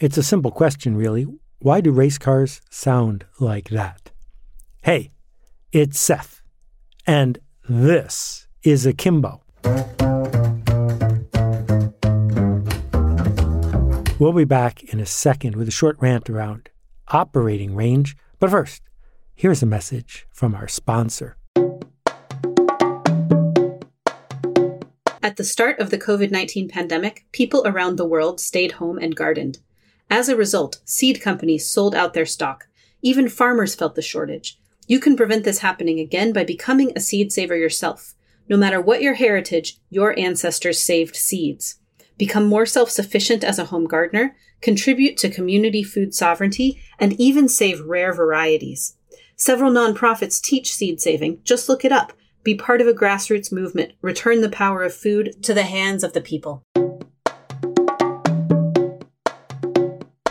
It's a simple question, really. Why do race cars sound like that? Hey, it's Seth, and this is Akimbo. We'll be back in a second with a short rant around operating range. But first, here's a message from our sponsor. At the start of the COVID 19 pandemic, people around the world stayed home and gardened. As a result, seed companies sold out their stock. Even farmers felt the shortage. You can prevent this happening again by becoming a seed saver yourself. No matter what your heritage, your ancestors saved seeds become more self sufficient as a home gardener, contribute to community food sovereignty, and even save rare varieties. Several nonprofits teach seed saving. Just look it up. Be part of a grassroots movement. Return the power of food to the hands of the people.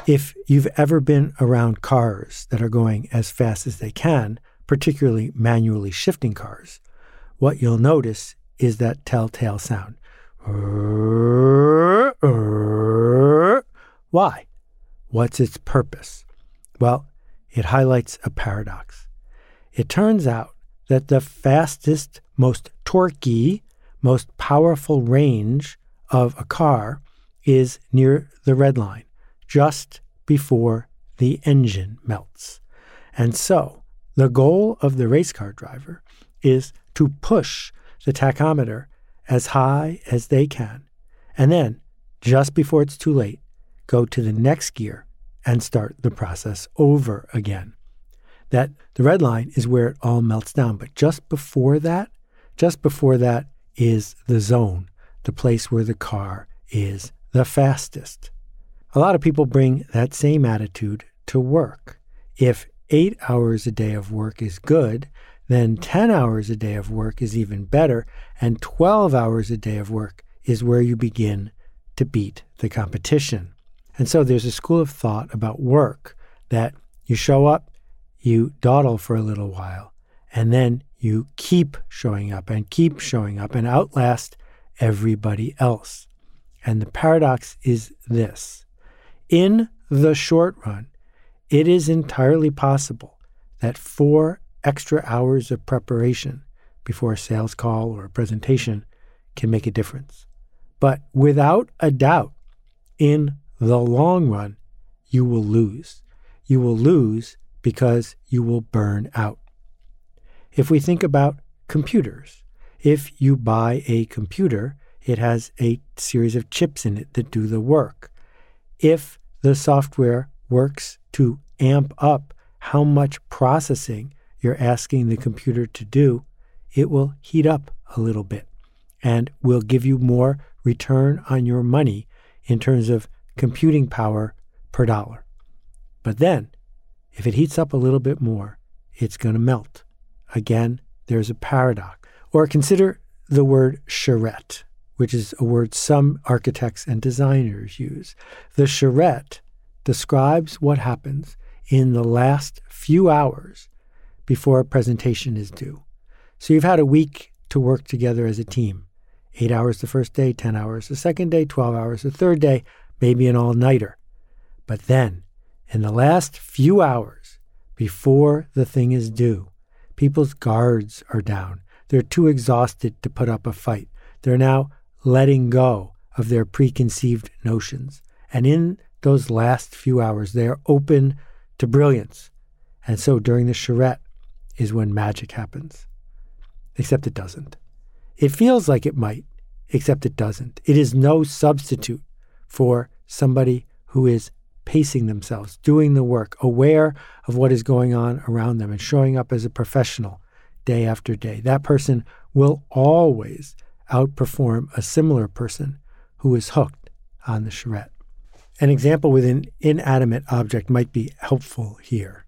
If you've ever been around cars that are going as fast as they can, particularly manually shifting cars, what you'll notice is that telltale sound. Why? What's its purpose? Well, it highlights a paradox. It turns out that the fastest, most torquey, most powerful range of a car is near the red line, just before the engine melts. And so, the goal of the race car driver is to push the tachometer as high as they can, and then, just before it's too late, go to the next gear and start the process over again. That the red line is where it all melts down, but just before that, just before that is the zone, the place where the car is the fastest. A lot of people bring that same attitude to work. If eight hours a day of work is good, then 10 hours a day of work is even better, and 12 hours a day of work is where you begin to beat the competition. And so there's a school of thought about work that you show up, you dawdle for a little while, and then you keep showing up and keep showing up and outlast everybody else. And the paradox is this in the short run, it is entirely possible that four extra hours of preparation before a sales call or a presentation can make a difference. But without a doubt, in the long run, you will lose. You will lose because you will burn out. If we think about computers, if you buy a computer, it has a series of chips in it that do the work. If the software works to amp up how much processing you're asking the computer to do, it will heat up a little bit and will give you more return on your money in terms of computing power per dollar. But then, if it heats up a little bit more, it's going to melt. Again, there's a paradox. Or consider the word charrette, which is a word some architects and designers use. The charrette describes what happens in the last few hours before a presentation is due. So you've had a week to work together as a team. Eight hours the first day, 10 hours the second day, 12 hours the third day, maybe an all nighter. But then, in the last few hours before the thing is due, people's guards are down. They're too exhausted to put up a fight. They're now letting go of their preconceived notions. And in those last few hours, they are open to brilliance. And so during the charrette, is when magic happens. Except it doesn't. It feels like it might, except it doesn't. It is no substitute for somebody who is pacing themselves, doing the work, aware of what is going on around them, and showing up as a professional day after day. That person will always outperform a similar person who is hooked on the charrette. An example with an inanimate object might be helpful here.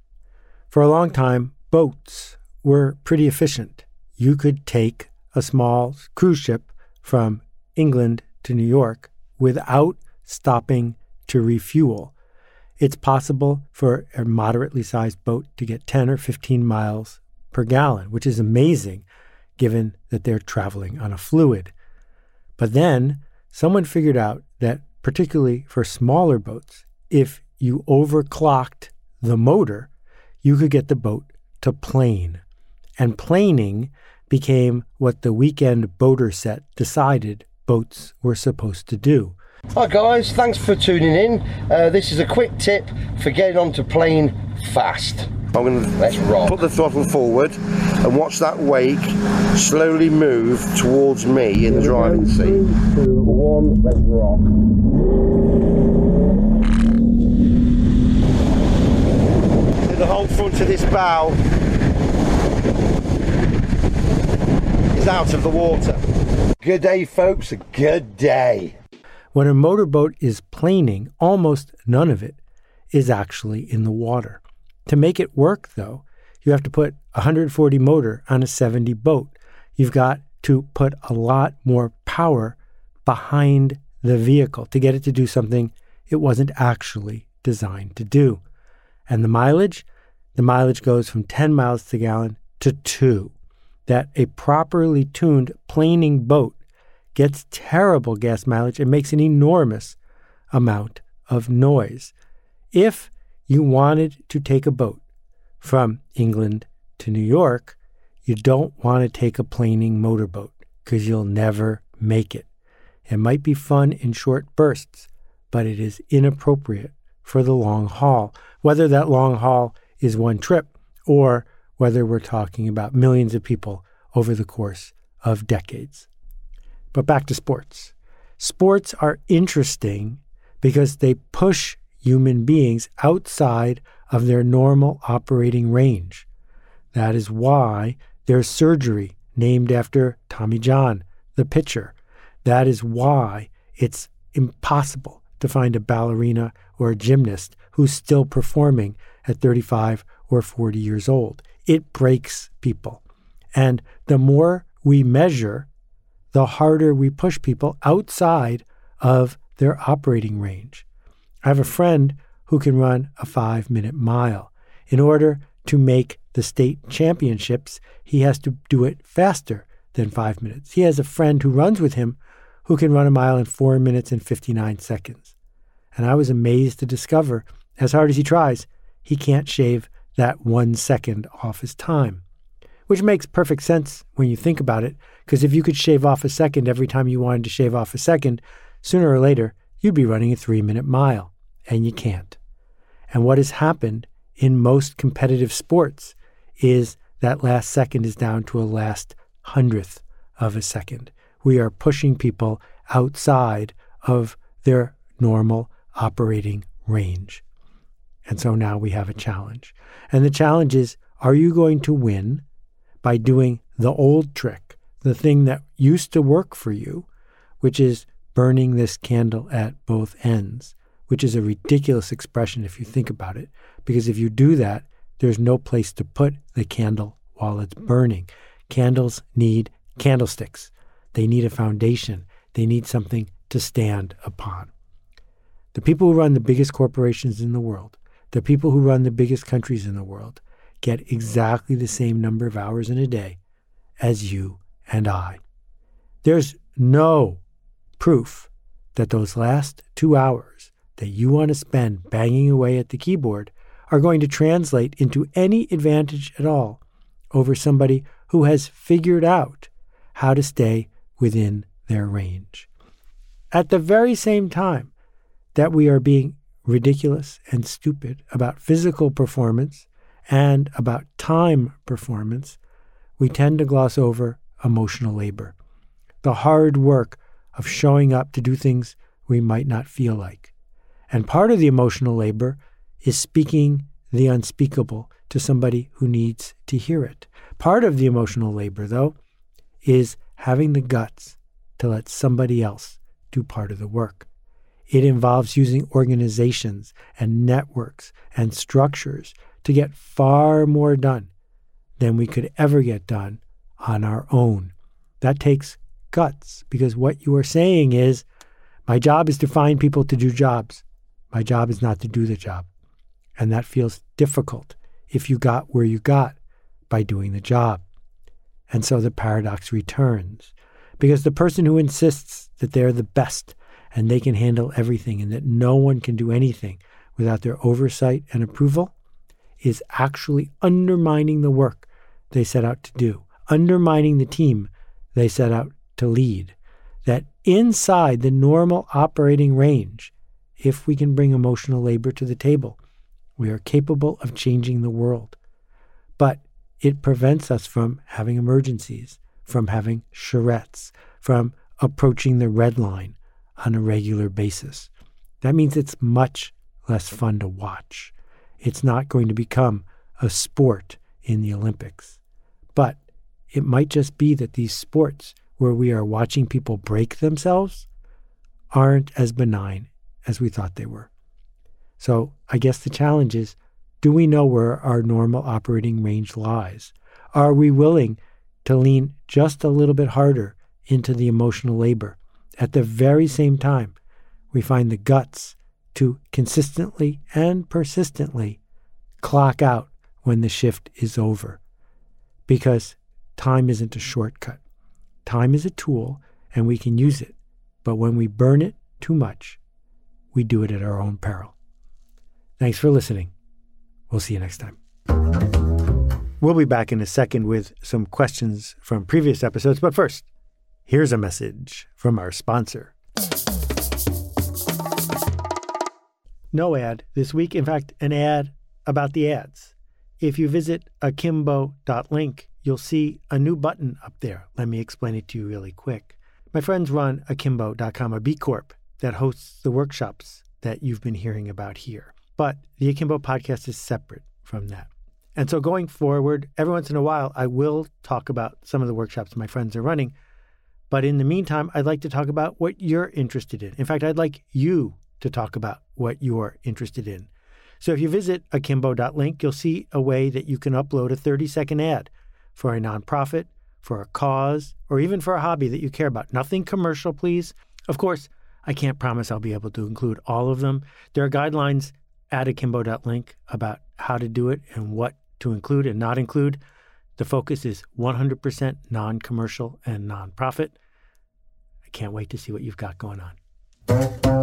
For a long time, boats were pretty efficient. You could take a small cruise ship from England to New York without stopping to refuel. It's possible for a moderately sized boat to get 10 or 15 miles per gallon, which is amazing given that they're traveling on a fluid. But then someone figured out that, particularly for smaller boats, if you overclocked the motor, you could get the boat to plane. And planing became what the weekend boater set decided boats were supposed to do. Hi guys, thanks for tuning in. Uh, this is a quick tip for getting onto plane fast. I'm going to put the throttle forward and watch that wake slowly move towards me in the driving seat. Three, two, one, let's rock. The whole front of this bow is out of the water. Good day, folks. A good day. When a motorboat is planing, almost none of it is actually in the water. To make it work, though, you have to put a 140 motor on a 70 boat. You've got to put a lot more power behind the vehicle to get it to do something it wasn't actually designed to do. And the mileage? The mileage goes from 10 miles to the gallon to 2. That a properly tuned planing boat gets terrible gas mileage and makes an enormous amount of noise. If you wanted to take a boat from England to New York, you don't want to take a planing motorboat because you'll never make it. It might be fun in short bursts, but it is inappropriate for the long haul, whether that long haul is one trip or whether we're talking about millions of people over the course of decades. But back to sports. Sports are interesting because they push human beings outside of their normal operating range. That is why there's surgery named after Tommy John, the pitcher. That is why it's impossible to find a ballerina or a gymnast who's still performing at 35 or 40 years old. It breaks people. And the more we measure, the harder we push people outside of their operating range. I have a friend who can run a five minute mile. In order to make the state championships, he has to do it faster than five minutes. He has a friend who runs with him who can run a mile in four minutes and 59 seconds. And I was amazed to discover, as hard as he tries, he can't shave that one second off his time. Which makes perfect sense when you think about it, because if you could shave off a second every time you wanted to shave off a second, sooner or later, you'd be running a three minute mile, and you can't. And what has happened in most competitive sports is that last second is down to a last hundredth of a second. We are pushing people outside of their normal operating range. And so now we have a challenge. And the challenge is are you going to win by doing the old trick, the thing that used to work for you, which is burning this candle at both ends, which is a ridiculous expression if you think about it, because if you do that, there's no place to put the candle while it's burning. Candles need candlesticks, they need a foundation, they need something to stand upon. The people who run the biggest corporations in the world, the people who run the biggest countries in the world, get exactly the same number of hours in a day as you and I. There's no proof that those last two hours that you want to spend banging away at the keyboard are going to translate into any advantage at all over somebody who has figured out how to stay within their range. At the very same time that we are being ridiculous and stupid about physical performance and about time performance, we tend to gloss over emotional labor, the hard work of showing up to do things we might not feel like. And part of the emotional labor is speaking the unspeakable to somebody who needs to hear it. Part of the emotional labor, though, is having the guts to let somebody else do part of the work. It involves using organizations and networks and structures to get far more done than we could ever get done on our own. That takes guts because what you are saying is my job is to find people to do jobs. My job is not to do the job. And that feels difficult if you got where you got by doing the job. And so the paradox returns because the person who insists that they're the best and they can handle everything and that no one can do anything without their oversight and approval is actually undermining the work they set out to do, undermining the team they set out to lead. That inside the normal operating range, if we can bring emotional labor to the table, we are capable of changing the world. But it prevents us from having emergencies, from having charrettes, from approaching the red line on a regular basis. That means it's much less fun to watch. It's not going to become a sport in the Olympics. But it might just be that these sports where we are watching people break themselves aren't as benign as we thought they were. So I guess the challenge is do we know where our normal operating range lies? Are we willing to lean just a little bit harder into the emotional labor? At the very same time, we find the guts to consistently and persistently clock out when the shift is over. Because time isn't a shortcut. Time is a tool and we can use it. But when we burn it too much, we do it at our own peril. Thanks for listening. We'll see you next time. We'll be back in a second with some questions from previous episodes, but first, here's a message from our sponsor. No ad this week. In fact, an ad about the ads. If you visit akimbo.link, you'll see a new button up there. Let me explain it to you really quick. My friends run akimbo.com, a B Corp that hosts the workshops that you've been hearing about here. But the Akimbo podcast is separate from that. And so going forward, every once in a while, I will talk about some of the workshops my friends are running. But in the meantime, I'd like to talk about what you're interested in. In fact, I'd like you to talk about what you're interested in. So if you visit akimbo.link, you'll see a way that you can upload a 30 second ad for a nonprofit, for a cause, or even for a hobby that you care about. Nothing commercial, please. Of course, I can't promise I'll be able to include all of them. There are guidelines at akimbo.link about how to do it and what to include and not include. The focus is 100% non commercial and nonprofit. I can't wait to see what you've got going on.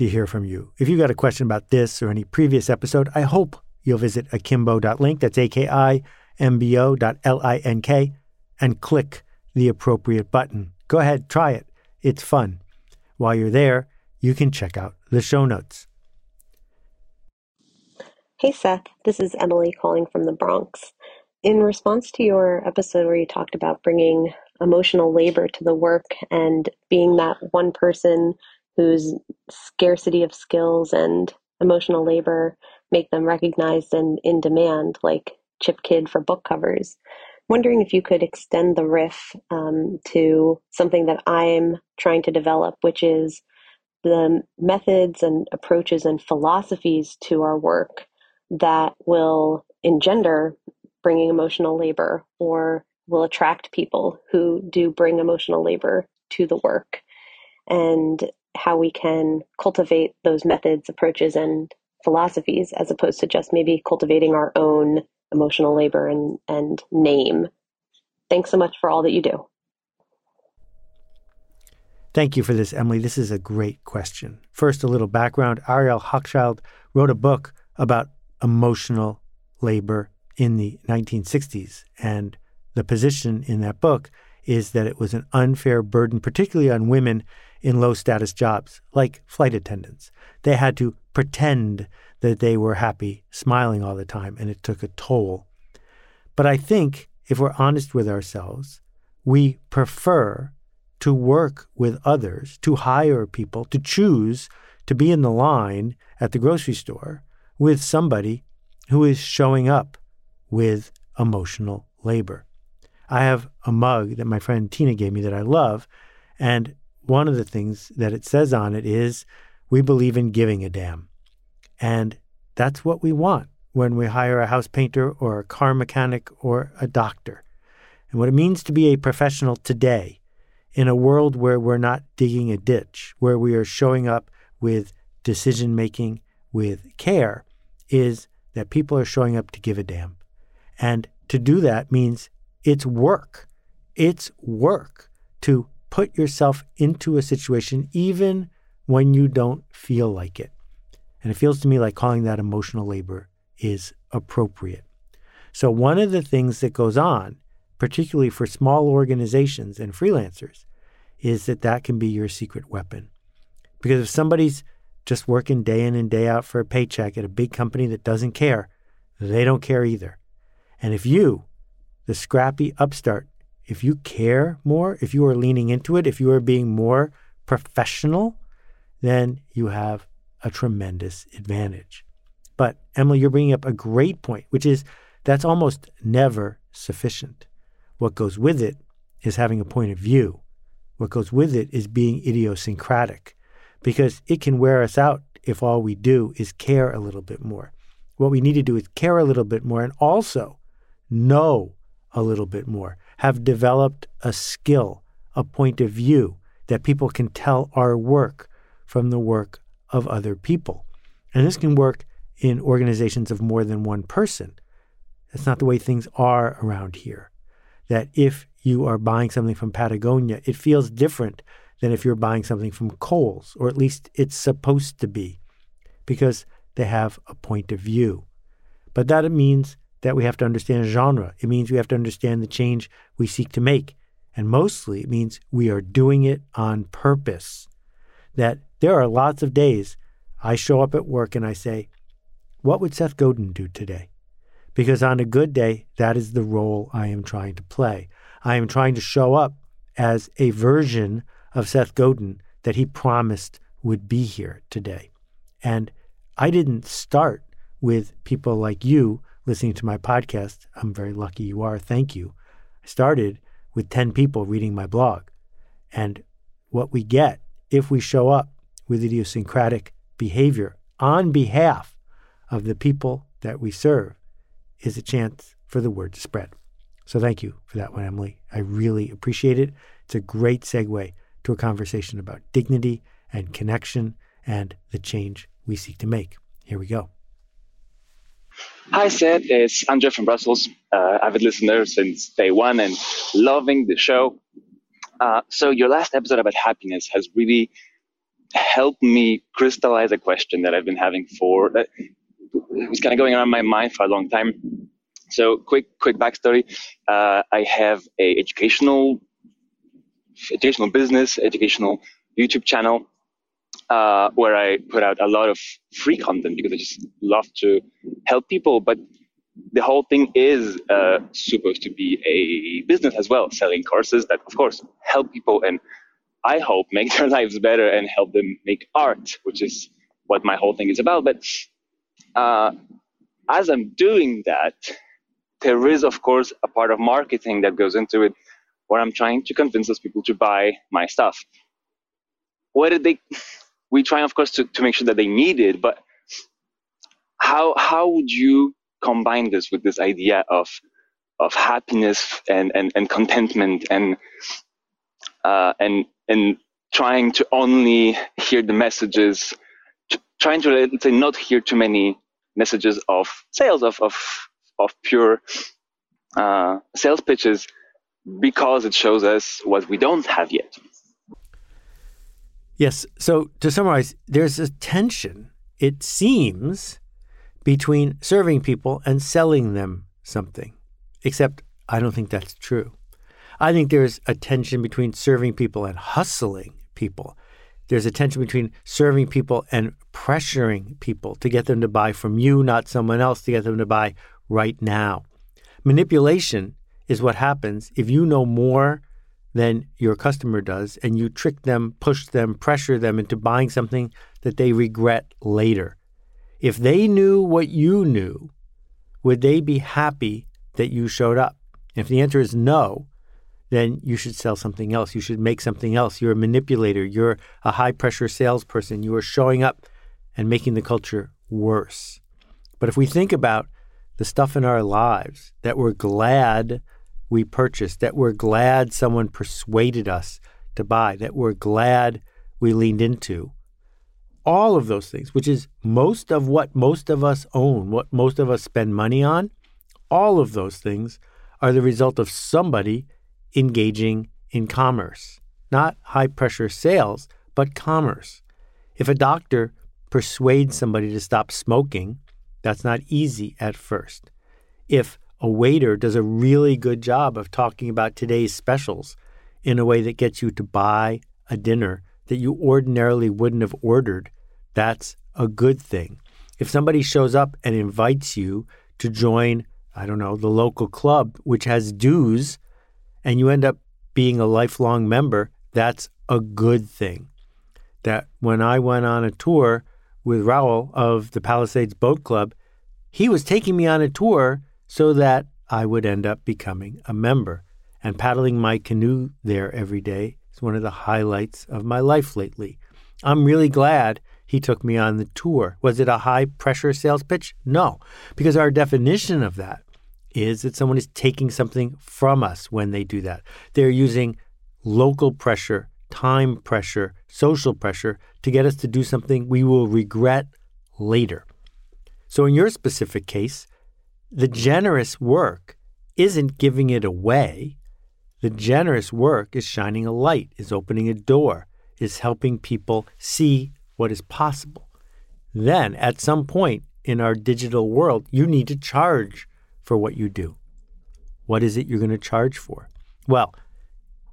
to hear from you. If you've got a question about this or any previous episode, I hope you'll visit akimbo.link, that's A-K-I-M-B-O dot L-I-N-K, and click the appropriate button. Go ahead, try it. It's fun. While you're there, you can check out the show notes. Hey Seth, this is Emily calling from the Bronx. In response to your episode where you talked about bringing emotional labor to the work and being that one person whose scarcity of skills and emotional labor make them recognized and in demand, like Chip Kidd for book covers. Wondering if you could extend the riff um, to something that I'm trying to develop, which is the methods and approaches and philosophies to our work that will engender bringing emotional labor or will attract people who do bring emotional labor to the work. And how we can cultivate those methods, approaches, and philosophies as opposed to just maybe cultivating our own emotional labor and, and name. Thanks so much for all that you do. Thank you for this, Emily. This is a great question. First, a little background. Arlie Hochschild wrote a book about emotional labor in the 1960s. And the position in that book is that it was an unfair burden, particularly on women in low status jobs, like flight attendants. They had to pretend that they were happy, smiling all the time, and it took a toll. But I think if we're honest with ourselves, we prefer to work with others, to hire people, to choose to be in the line at the grocery store with somebody who is showing up with emotional labor. I have a mug that my friend Tina gave me that I love, and one of the things that it says on it is we believe in giving a damn. And that's what we want. when we hire a house painter or a car mechanic or a doctor. And what it means to be a professional today in a world where we're not digging a ditch, where we are showing up with decision making, with care, is that people are showing up to give a damn. And to do that means it's work. It's work to put yourself into a situation even when you don't feel like it. And it feels to me like calling that emotional labor is appropriate. So, one of the things that goes on, particularly for small organizations and freelancers, is that that can be your secret weapon. Because if somebody's just working day in and day out for a paycheck at a big company that doesn't care, they don't care either. And if you, the scrappy upstart, if you care more, if you are leaning into it, if you are being more professional, then you have a tremendous advantage. But Emily, you're bringing up a great point, which is that's almost never sufficient. What goes with it is having a point of view. What goes with it is being idiosyncratic because it can wear us out if all we do is care a little bit more. What we need to do is care a little bit more and also know a little bit more, have developed a skill, a point of view that people can tell our work from the work of other people. And this can work in organizations of more than one person. That's not the way things are around here. That if you are buying something from Patagonia, it feels different than if you're buying something from Kohl's, or at least it's supposed to be, because they have a point of view. But that means that we have to understand genre. It means we have to understand the change we seek to make. And mostly, it means we are doing it on purpose. That there are lots of days I show up at work and I say, What would Seth Godin do today? Because on a good day, that is the role I am trying to play. I am trying to show up as a version of Seth Godin that he promised would be here today. And I didn't start with people like you listening to my podcast. I'm very lucky you are. Thank you. I started with 10 people reading my blog. And what we get if we show up with idiosyncratic behavior on behalf of the people that we serve is a chance for the word to spread. So thank you for that one, Emily. I really appreciate it. It's a great segue to a conversation about dignity and connection and the change we seek to make. Here we go. Hi, Seth. It's Andre from Brussels. Uh, avid listener since day one and loving the show. Uh, so, your last episode about happiness has really helped me crystallize a question that I've been having for that was kind of going around my mind for a long time. So, quick, quick backstory: uh, I have a educational educational business, educational YouTube channel, uh, where I put out a lot of free content because I just love to help people. But the whole thing is uh, supposed to be a business as well, selling courses that, of course, help people and I hope make their lives better and help them make art, which is what my whole thing is about. But uh, as I'm doing that, there is, of course, a part of marketing that goes into it where I'm trying to convince those people to buy my stuff. What did they? We try, of course, to, to make sure that they need it, but how how would you combine this with this idea of of happiness and and, and contentment and uh, and and trying to only hear the messages, trying to let's say not hear too many messages of sales of of of pure uh, sales pitches because it shows us what we don't have yet. Yes. So to summarize, there's a tension, it seems, between serving people and selling them something. Except I don't think that's true. I think there's a tension between serving people and hustling people. There's a tension between serving people and pressuring people to get them to buy from you, not someone else, to get them to buy right now. Manipulation is what happens if you know more than your customer does and you trick them, push them, pressure them into buying something that they regret later. If they knew what you knew, would they be happy that you showed up? If the answer is no, then you should sell something else. You should make something else. You're a manipulator. You're a high pressure salesperson. You are showing up and making the culture worse. But if we think about the stuff in our lives that we're glad we purchased, that we're glad someone persuaded us to buy, that we're glad we leaned into, all of those things, which is most of what most of us own, what most of us spend money on, all of those things are the result of somebody engaging in commerce, not high pressure sales, but commerce. If a doctor persuades somebody to stop smoking, that's not easy at first. If a waiter does a really good job of talking about today's specials in a way that gets you to buy a dinner that you ordinarily wouldn't have ordered, that's a good thing. If somebody shows up and invites you to join, I don't know, the local club, which has dues, and you end up being a lifelong member, that's a good thing. That when I went on a tour with Raul of the Palisades Boat Club, he was taking me on a tour so that I would end up becoming a member. And paddling my canoe there every day is one of the highlights of my life lately. I'm really glad he took me on the tour. Was it a high pressure sales pitch? No, because our definition of that is that someone is taking something from us when they do that. They're using local pressure, time pressure, social pressure to get us to do something we will regret later. So, in your specific case, the generous work isn't giving it away. The generous work is shining a light, is opening a door, is helping people see what is possible. Then, at some point in our digital world, you need to charge for what you do. What is it you're going to charge for? Well,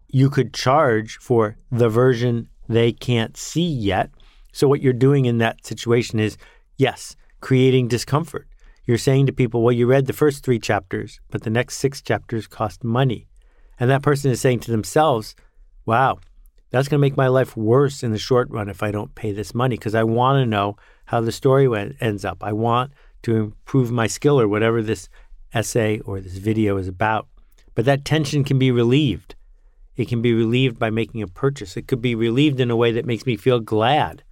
you could charge for the version they can't see yet. So, what you're doing in that situation is yes, creating discomfort. You're saying to people, well, you read the first three chapters, but the next six chapters cost money. And that person is saying to themselves, wow, that's going to make my life worse in the short run if I don't pay this money because I want to know how the story ends up. I want to improve my skill or whatever this essay or this video is about. But that tension can be relieved. It can be relieved by making a purchase. It could be relieved in a way that makes me feel glad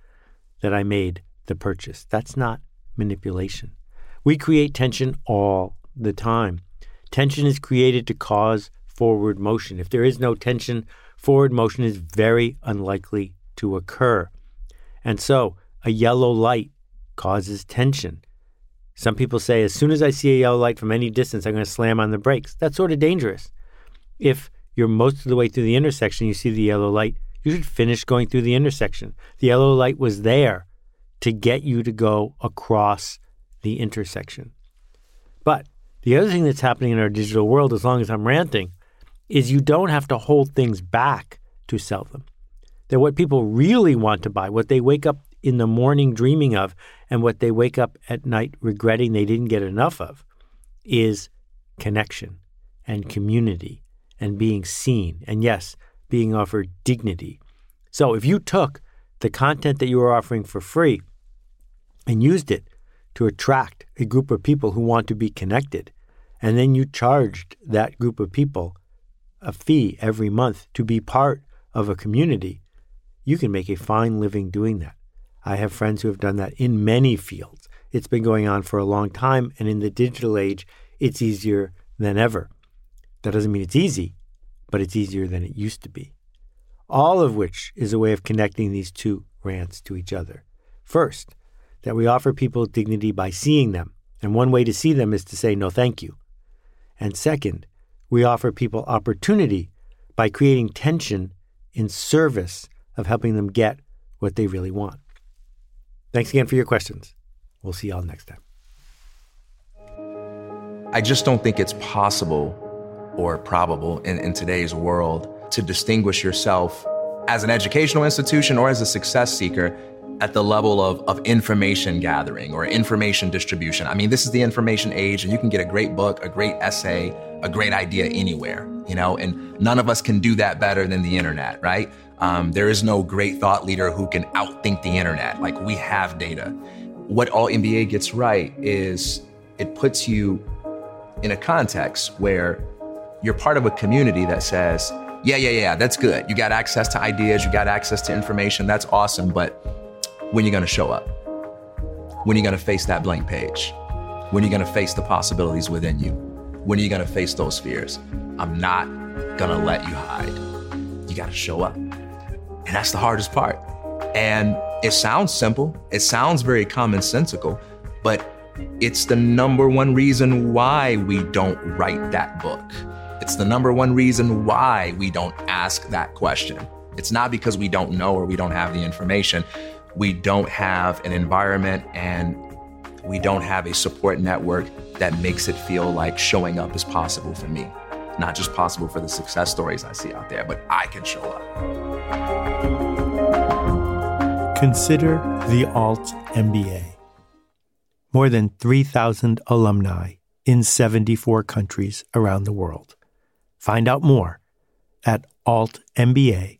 that I made the purchase. That's not manipulation. We create tension all the time. Tension is created to cause forward motion. If there is no tension, forward motion is very unlikely to occur. And so, a yellow light causes tension. Some people say, as soon as I see a yellow light from any distance, I'm going to slam on the brakes. That's sort of dangerous. If you're most of the way through the intersection, you see the yellow light, you should finish going through the intersection. The yellow light was there to get you to go across the intersection. But the other thing that's happening in our digital world, as long as I'm ranting, is you don't have to hold things back to sell them. That what people really want to buy, what they wake up in the morning dreaming of, and what they wake up at night regretting they didn't get enough of, is connection and community and being seen. And yes, being offered dignity. So if you took the content that you were offering for free and used it to attract a group of people who want to be connected, and then you charged that group of people a fee every month to be part of a community, you can make a fine living doing that. I have friends who have done that in many fields. It's been going on for a long time, and in the digital age, it's easier than ever. That doesn't mean it's easy, but it's easier than it used to be. All of which is a way of connecting these two rants to each other. First, that we offer people dignity by seeing them, and one way to see them is to say no thank you. And second, we offer people opportunity by creating tension in service of helping them get what they really want. Thanks again for your questions. We'll see y'all next time. I just don't think it's possible or probable in, in today's world to distinguish yourself as an educational institution or as a success seeker at the level of, of information gathering or information distribution. I mean, this is the information age, and you can get a great book, a great essay, a great idea anywhere, you know, and none of us can do that better than the internet, right? Um, there is no great thought leader who can outthink the internet. Like, we have data. What Alt MBA gets right is it puts you in a context where you're part of a community that says, yeah, yeah, yeah, that's good. You got access to ideas, you got access to information, that's awesome, but when you're going to show up? When you're going to face that blank page? When you're going to face the possibilities within you? When you're going to face those fears? I'm not going to let you hide. You got to show up. And that's the hardest part. And it sounds simple, it sounds very commonsensical, but it's the number one reason why we don't write that book. It's the number one reason why we don't ask that question. It's not because we don't know or we don't have the information. We don't have an environment and we don't have a support network that makes it feel like showing up is possible for me. Not just possible for the success stories I see out there, but I can show up. Consider the Alt MBA. More than 3,000 alumni in 74 countries around the world. Find out more at altmba.com.